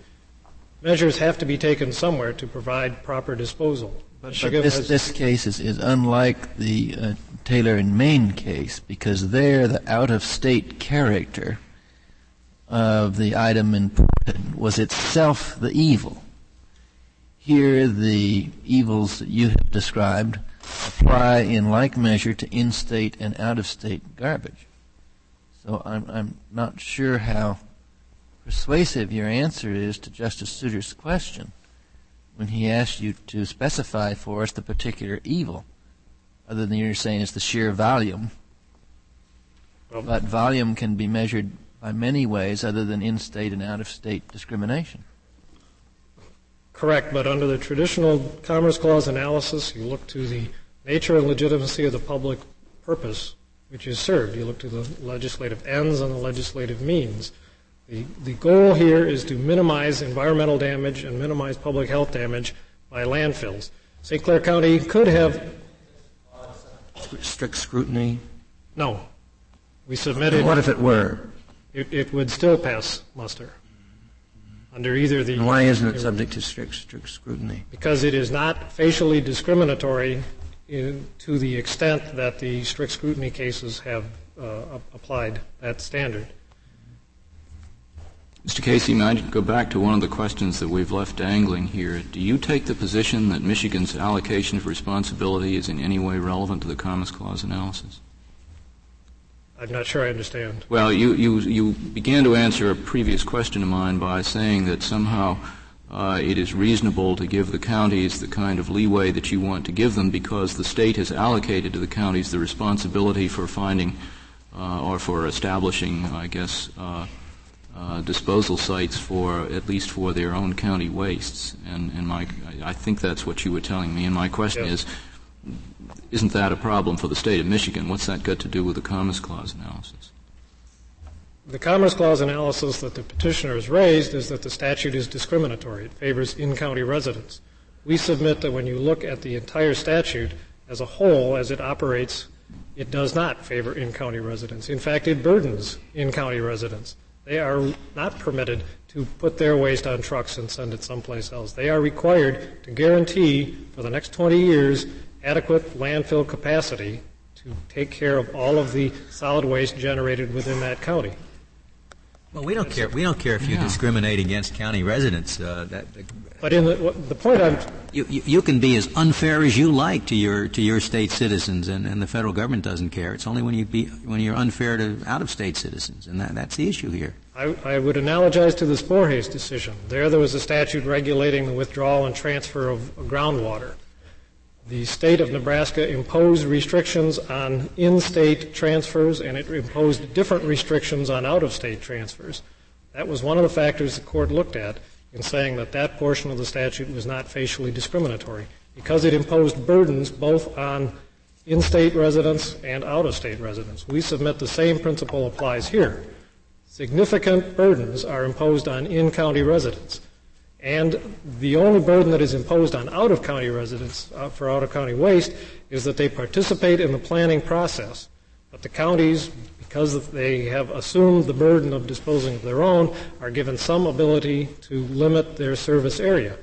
measures have to be taken somewhere to provide proper disposal. But, but this, this case is, is unlike the uh, Taylor and Maine case because there the out-of-state character of the item imported was itself the evil. Here the evils that you have described apply in like measure to in-state and out-of-state garbage. So I'm, I'm not sure how persuasive your answer is to Justice Souter's question when he asked you to specify for us the particular evil, other than you're saying it's the sheer volume. Well, but volume can be measured by many ways other than in-state and out-of-state discrimination. Correct, but under the traditional Commerce Clause analysis, you look to the nature and legitimacy of the public purpose which is served. You look to the legislative ends and the legislative means. The, the goal here is to minimize environmental damage and minimize public health damage by landfills. St. Clair County could have strict scrutiny. No, we submitted. What if it were? It, it would still pass muster under either the. And why isn't it subject to strict, strict scrutiny? Because it is not facially discriminatory in, to the extent that the strict scrutiny cases have uh, applied that standard. Mr. Casey, may I go back to one of the questions that we've left dangling here? Do you take the position that Michigan's allocation of responsibility is in any way relevant to the Commerce Clause analysis? I'm not sure I understand. Well, you, you, you began to answer a previous question of mine by saying that somehow uh, it is reasonable to give the counties the kind of leeway that you want to give them because the state has allocated to the counties the responsibility for finding uh, or for establishing, I guess, uh, uh, disposal sites for at least for their own county wastes. And, and my, I think that's what you were telling me. And my question yes. is, isn't that a problem for the state of Michigan? What's that got to do with the Commerce Clause analysis? The Commerce Clause analysis that the petitioner has raised is that the statute is discriminatory. It favors in-county residents. We submit that when you look at the entire statute as a whole, as it operates, it does not favor in-county residents. In fact, it burdens in-county residents. They are not permitted to put their waste on trucks and send it someplace else. They are required to guarantee for the next 20 years adequate landfill capacity to take care of all of the solid waste generated within that county. Well, we don't care. We don't care if you yeah. discriminate against county residents. Uh, that, but in the, the point I'm you, you, you, can be as unfair as you like to your to your state citizens, and, and the federal government doesn't care. It's only when you be when you're unfair to out of state citizens, and that, that's the issue here. I, I would analogize to the Sporhase decision. There, there was a statute regulating the withdrawal and transfer of groundwater. The state of Nebraska imposed restrictions on in-state transfers, and it imposed different restrictions on out-of-state transfers. That was one of the factors the court looked at in saying that that portion of the statute was not facially discriminatory because it imposed burdens both on in-state residents and out-of-state residents. We submit the same principle applies here. Significant burdens are imposed on in-county residents. And the only burden that is imposed on out-of-county residents uh, for out-of-county waste is that they participate in the planning process. But the counties because they have assumed the burden of disposing of their own, are given some ability to limit their service area.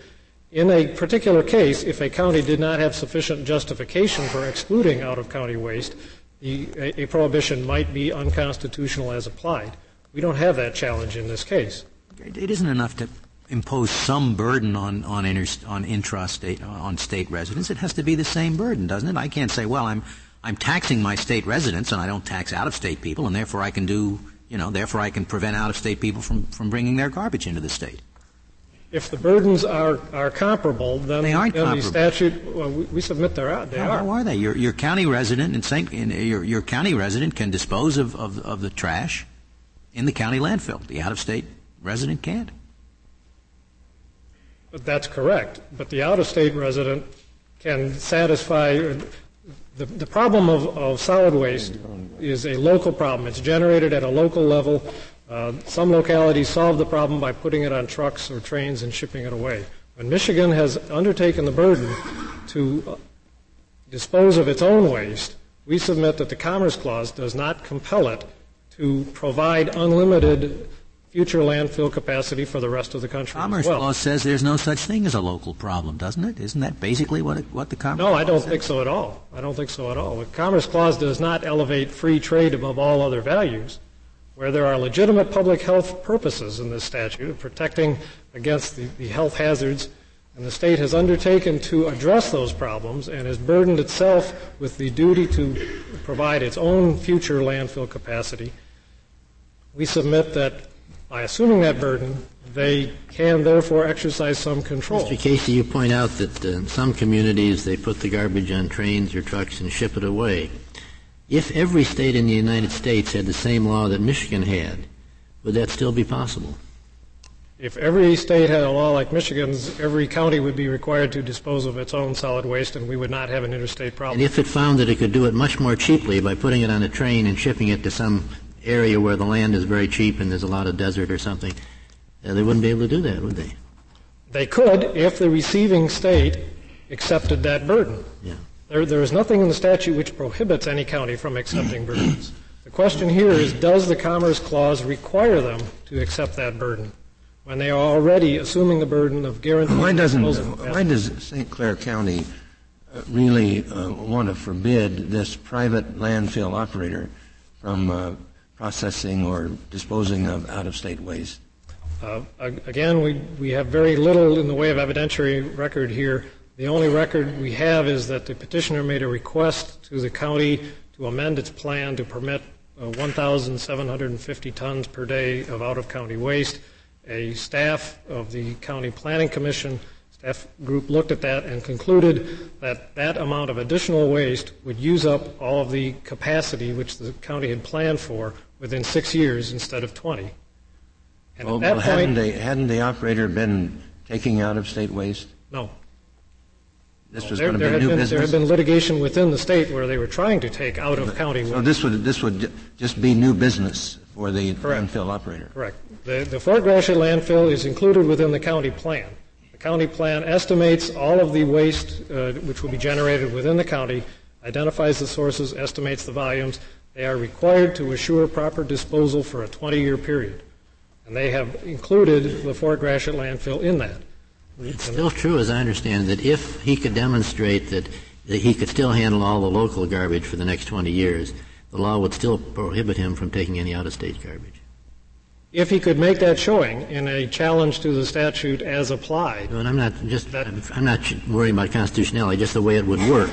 In a particular case, if a county did not have sufficient justification for excluding out of county waste, the, a, a, prohibition might be unconstitutional as applied. We don't have that challenge in this case. It isn't enough to impose some burden on on, inter, on intrastate on state residents. It has to be the same burden, doesn't it? I can't say, well, I'm I'm taxing my state residents and I don't tax out of state people, and therefore I can do, you know, therefore I can prevent out of state people from, from bringing their garbage into the state. If the burdens are, are comparable, then, they aren't then comparable. the statute, well, we, we submit they're They how, are. How are they? Your, your county resident in St. In, your, your county resident can dispose of, of, of the trash in the county landfill. The out of state resident can't. That's correct. But the out of state resident can satisfy the, the problem of, of solid waste is a local problem. It's generated at a local level. Uh, some localities solve the problem by putting it on trucks or trains and shipping it away. When Michigan has undertaken the burden to uh, dispose of its own waste, we submit that the Commerce Clause does not compel it to provide unlimited future landfill capacity for the rest of the country. Commerce well. Clause says there's no such thing as a local problem, doesn't it? Isn't that basically what it, what the Commerce? No, I don't think so at all. I don't think so at all. The Commerce Clause does not elevate free trade above all other values. Where there are legitimate public health purposes in this statute of protecting against the, the health hazards, and the state has undertaken to address those problems and has burdened itself with the duty to provide its own future landfill capacity. We submit that by assuming that burden, they can therefore exercise some control. Mr. Casey, you point out that in some communities they put the garbage on trains or trucks and ship it away. If every state in the United States had the same law that Michigan had, would that still be possible? If every state had a law like Michigan's, every county would be required to dispose of its own solid waste, and we would not have an interstate problem. And if it found that it could do it much more cheaply by putting it on a train and shipping it to some area where the land is very cheap and there's a lot of desert or something, uh, they wouldn't be able to do that, would they? They could if the receiving state accepted that burden. Yeah. There, there is nothing in the statute which prohibits any county from accepting burdens. The question here is does the Commerce Clause require them to accept that burden when they are already assuming the burden of guaranteeing why doesn't why does St. Clair County uh, really uh, want to forbid this private landfill operator from uh, processing or disposing of out-of-state waste? Uh, again, we, we have very little in the way of evidentiary record here. The only record we have is that the petitioner made a request to the county to amend its plan to permit uh, 1,750 tons per day of out-of-county waste. A staff of the County Planning Commission staff group looked at that and concluded that that amount of additional waste would use up all of the capacity which the county had planned for within six years instead of 20. And well, at that well, hadn't, point, hadn't the operator been taking out-of-state waste? No. This was there, going to be new been, business. There had been litigation within the state where they were trying to take out of county. So this would this would just be new business for the Correct. landfill operator. Correct. The, the Fort Gratiot landfill is included within the county plan. The county plan estimates all of the waste uh, which will be generated within the county, identifies the sources, estimates the volumes. They are required to assure proper disposal for a 20-year period, and they have included the Fort Gratiot landfill in that. It's still true, as I understand, that if he could demonstrate that, that he could still handle all the local garbage for the next 20 years, the law would still prohibit him from taking any out-of-state garbage. If he could make that showing in a challenge to the statute as applied. And I'm not just that, I'm not worrying about constitutionality, just the way it would work.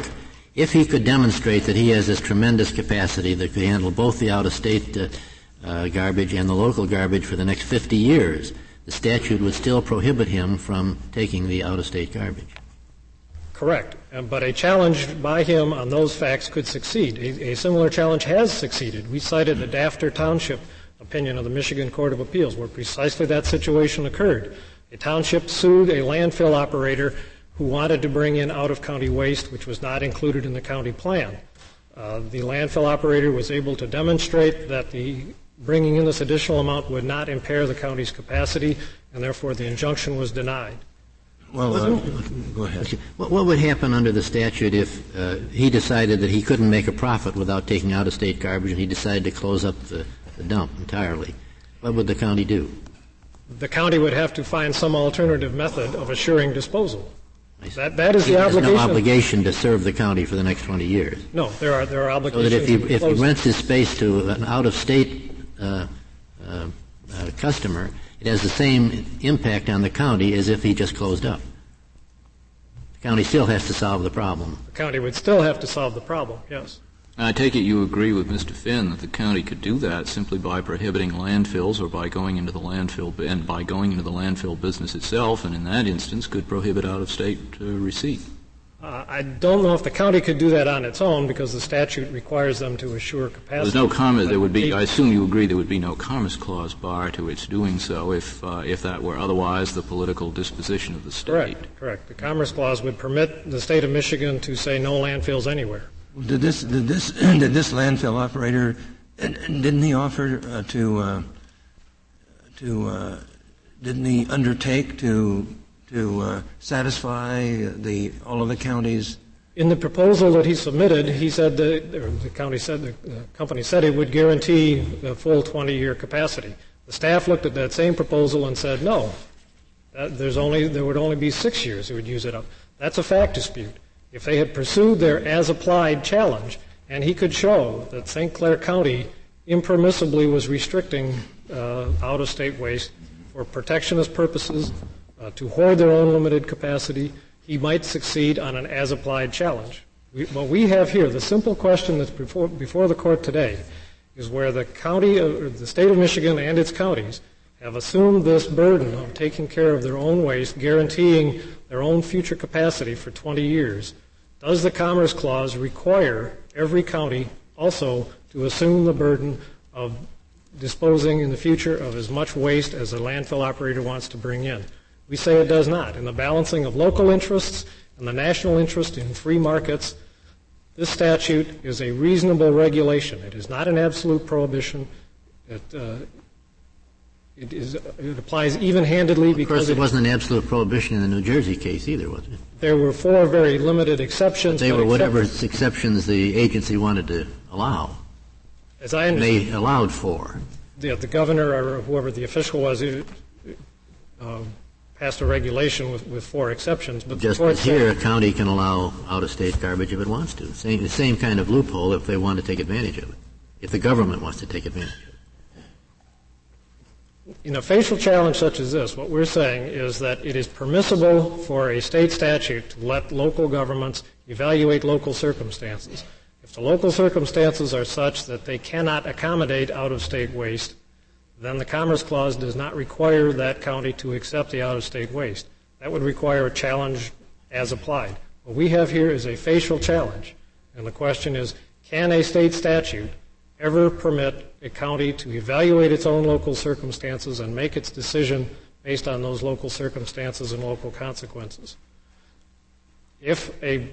If he could demonstrate that he has this tremendous capacity that could handle both the out-of-state uh, uh, garbage and the local garbage for the next 50 years, the statute would still prohibit him from taking the out-of-state garbage. Correct. Um, but a challenge by him on those facts could succeed. A, a, similar challenge has succeeded. We cited the Dafter Township opinion of the Michigan Court of Appeals where precisely that situation occurred. A township sued a landfill operator who wanted to bring in out-of-county waste which was not included in the county plan. Uh, the landfill operator was able to demonstrate that the bringing in this additional amount would not impair the county's capacity, and therefore the injunction was denied. Well, uh, go ahead. What, what, would happen under the statute if uh, he decided that he couldn't make a profit without taking out of state garbage and he decided to close up the, the dump entirely? What would the county do? The county would have to find some alternative method of assuring disposal. That, that is the There's obligation. no obligation to serve the county for the next 20 years. No, there are, there are obligations. So that if he, if he rents his space to an out-of-state uh, uh, uh, customer, it has the same impact on the county as if he just closed up. The county still has to solve the problem. The county would still have to solve the problem, yes. I take it you agree with Mr. Finn that the county could do that simply by prohibiting landfills or by going into the landfill and by going into the landfill business itself, and in that instance could prohibit out-of-state uh, receipt. Uh, I don't know if the county could do that on its own because the statute requires them to assure capacity. There's no commerce. There would be. I assume you agree there would be no commerce clause bar to its doing so if uh, if that were otherwise the political disposition of the state. Correct. Correct. The commerce clause would permit the state of Michigan to say no landfills anywhere. Did this did this did this landfill operator didn't he offer uh, to uh, to uh, didn't he undertake to to uh, satisfy the all of the counties? In the proposal that he submitted, he said that the county said the, the company said it would guarantee the full 20-year capacity. The staff looked at that same proposal and said no. There's only there would only be six years it would use it up. That's a fact dispute. If they had pursued their as-applied challenge, and he could show that St. Clair County impermissibly was restricting uh, out-of-state waste for protectionist purposes uh, to hoard their own limited capacity, he might succeed on an as applied challenge. We, what we have here, the simple question that's before, before the court today, is where the county, or the state of Michigan and its counties have assumed this burden of taking care of their own waste, guaranteeing their own future capacity for 20 years. Does the Commerce Clause require every county also to assume the burden of disposing in the future of as much waste as a landfill operator wants to bring in. We say it does not. In the balancing of local interests and the national interest in free markets, this statute is a reasonable regulation. It is not an absolute prohibition. It, uh, it, is, it applies even-handedly because of course it, it, wasn't an absolute prohibition in the New Jersey case either, was it? There were four very limited exceptions. They were whatever exceptions the agency wanted to allow. As I understand, they allowed for. The, the governor or whoever the official was uh, passed a regulation with, with four exceptions. But just as here, a county can allow out-of-state garbage if it wants to. Same, the same kind of loophole if they want to take advantage of it. If the government wants to take advantage of it in a facial challenge such as this, what we're saying is that it is permissible for a state statute to let local governments evaluate local circumstances. If the local circumstances are such that they cannot accommodate out of state waste, then the Commerce Clause does not require that county to accept the out of state waste. That would require a challenge as applied. What we have here is a facial challenge. And the question is can a state statute ever permit a county to evaluate its own local circumstances and make its decision based on those local circumstances and local consequences. If a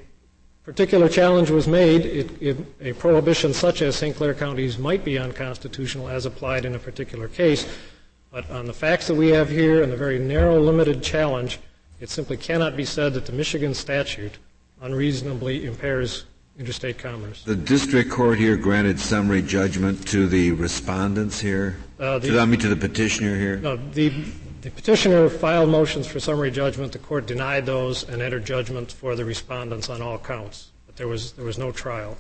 particular challenge was made, it, it, a prohibition such as St. Clair County's might be unconstitutional as applied in a particular case. But on the facts that we have here and the very narrow, limited challenge, it simply cannot be said that the Michigan statute unreasonably impairs interstate commerce. The district court here granted summary judgment to the respondents here? Uh, the, to, I mean, to the petitioner here? No, the, the petitioner filed motions for summary judgment. The court denied those and entered judgment for the respondents on all counts. But there was, there was no trial.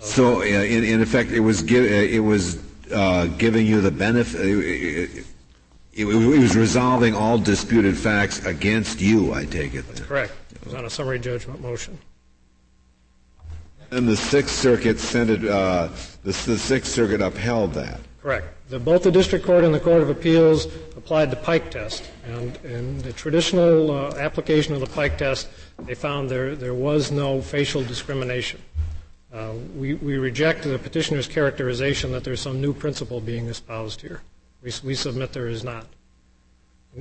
So, uh, in, in, effect, it was, give, uh, it was uh, giving you the benefit. It, it, it, was resolving all disputed facts against you, I take it. That's correct. It was on a summary judgment motion. And the Sixth Circuit sent it, uh, the, the, Sixth Circuit upheld that. Correct. The, both the District Court and the Court of Appeals applied the Pike test. And in the traditional uh, application of the Pike test, they found there, there was no facial discrimination. Uh, we, we reject the petitioner's characterization that there's some new principle being espoused here. We, we submit there is not.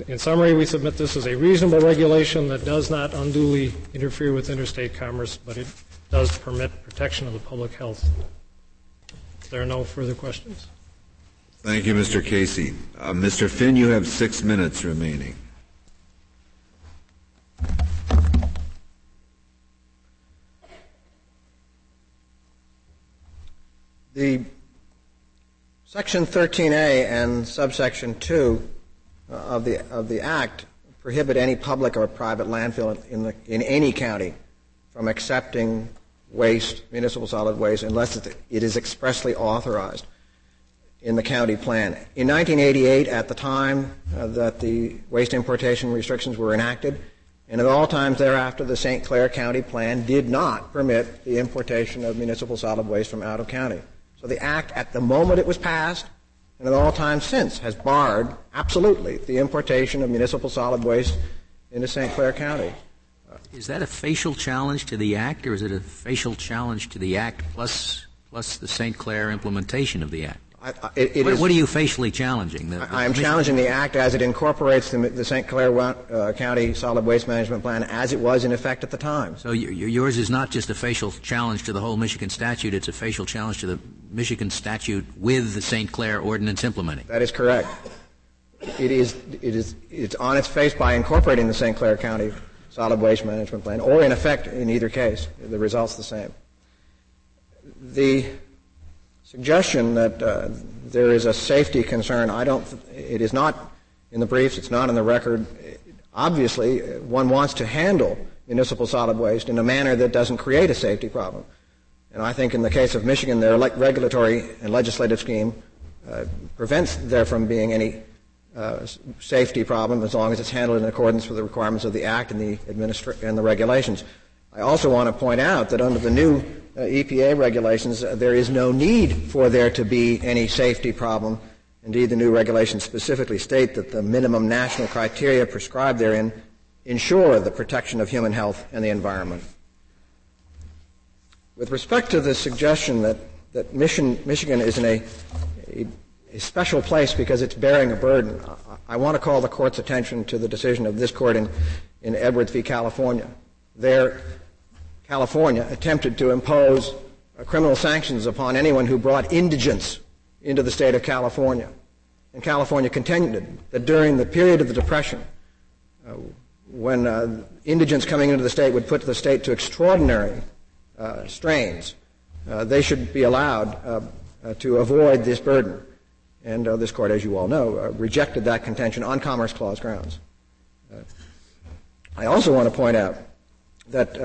In, summary, we submit this as a reasonable regulation that does not unduly interfere with interstate commerce, but it does permit protection of the public health. If there are no further questions. Thank you, Mr. Casey. Uh, Mr. Finn, you have six minutes remaining. The Section 13A and subsection 2 uh, of the, of the Act prohibit any public or private landfill in, the, in any county from accepting waste, municipal solid waste, unless it is expressly authorized in the county plan. In 1988, at the time uh, that the waste importation restrictions were enacted, and at all times thereafter, the St. Clair County plan did not permit the importation of municipal solid waste from out of county. So the act, at the moment it was passed, and at all times since, has barred absolutely the importation of municipal solid waste into St. Clair County. Is that a facial challenge to the Act, or is it a facial challenge to the Act plus, plus the St. Clair implementation of the Act? I, I, it, what, what, are you facially challenging? The, the I am challenging the Act as it incorporates the, the St. Clair uh, County Solid Waste Management Plan as it was in effect at the time. So yours is not just a facial challenge to the whole Michigan statute, it's a facial challenge to the Michigan statute with the St. Clair ordinance implementing. That is correct. It is, it is, it's on its face by incorporating the St. Clair County solid waste management plan, or in effect, in either case, the result's the same. The suggestion that uh, there is a safety concern, I don't, it is not in the briefs, it's not in the record. Obviously, one wants to handle municipal solid waste in a manner that doesn't create a safety problem. And I think in the case of Michigan, their regulatory and legislative scheme uh, prevents there from being any uh, safety problem as long as it's handled in accordance with the requirements of the Act and the, administra- and the regulations. I also want to point out that under the new uh, EPA regulations, uh, there is no need for there to be any safety problem. Indeed, the new regulations specifically state that the minimum national criteria prescribed therein ensure the protection of human health and the environment. With respect to the suggestion that, that Michigan, Michigan is in a, a a special place because it's bearing a burden. I, want to call the court's attention to the decision of this court in, in Edwards v. California. There, California attempted to impose criminal sanctions upon anyone who brought indigents into the state of California. And California contended that during the period of the Depression, uh, when uh, indigents coming into the state would put the state to extraordinary uh, strains, uh, they should be allowed uh, uh, to avoid this burden. And this court, as you all know, rejected that contention on Commerce Clause grounds. I also want to point out that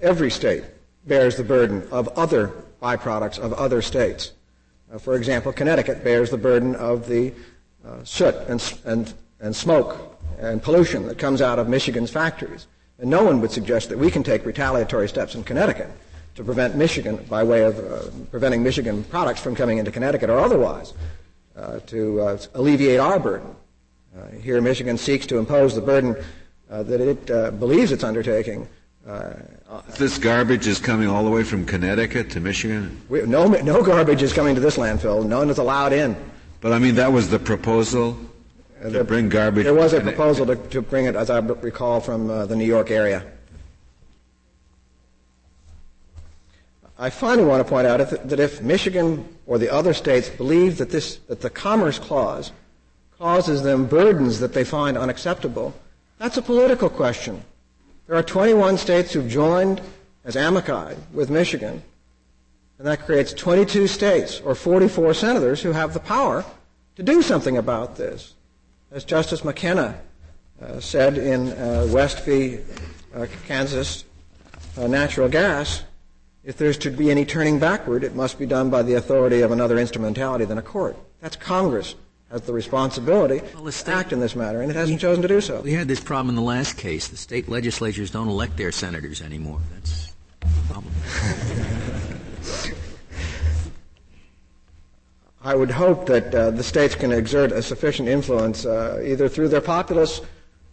every state bears the burden of other byproducts of other states. Uh, for example, Connecticut bears the burden of the uh, soot and, and, and smoke and pollution that comes out of Michigan's factories. And no one would suggest that we can take retaliatory steps in Connecticut to prevent Michigan, by way of uh, preventing Michigan products from coming into Connecticut or otherwise, uh, to uh, alleviate our burden. Uh, here, Michigan seeks to impose the burden uh, that it uh, believes it's undertaking. this garbage is coming all the way from Connecticut to Michigan? We, no, no garbage is coming to this landfill. None is allowed in. But I mean, that was the proposal to the, bring garbage. There was a proposal to, to bring it, as I recall, from the New York area. I finally want to point out that if Michigan or the other states believe that this that the Commerce Clause causes them burdens that they find unacceptable, that's a political question. There are 21 states who've joined as amici with Michigan, and that creates 22 states or 44 senators who have the power to do something about this. As Justice McKenna uh, said in uh, West v. Uh, Kansas uh, Natural Gas, if there's to be any turning backward, it must be done by the authority of another instrumentality than a court. That's Congress has the responsibility well, to act in this matter, and it hasn't chosen to do so. We had this problem in the last case. The state legislatures don't elect their senators anymore. That's the problem. I would hope that uh, the states can exert a sufficient influence, uh, either through their populace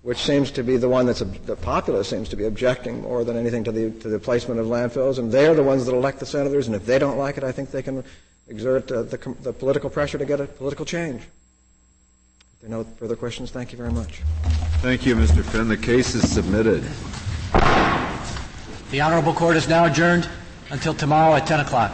which seems to be the one that's the populace seems to be objecting more than anything to the to the placement of landfills, and they're the ones that elect the senators. And if they don't like it, I think they can exert uh, the, the political pressure to get a political change. If there are no further questions, thank you very much. Thank you, Mr. Finn. The case is submitted. The honorable court is now adjourned until tomorrow at 10 o'clock.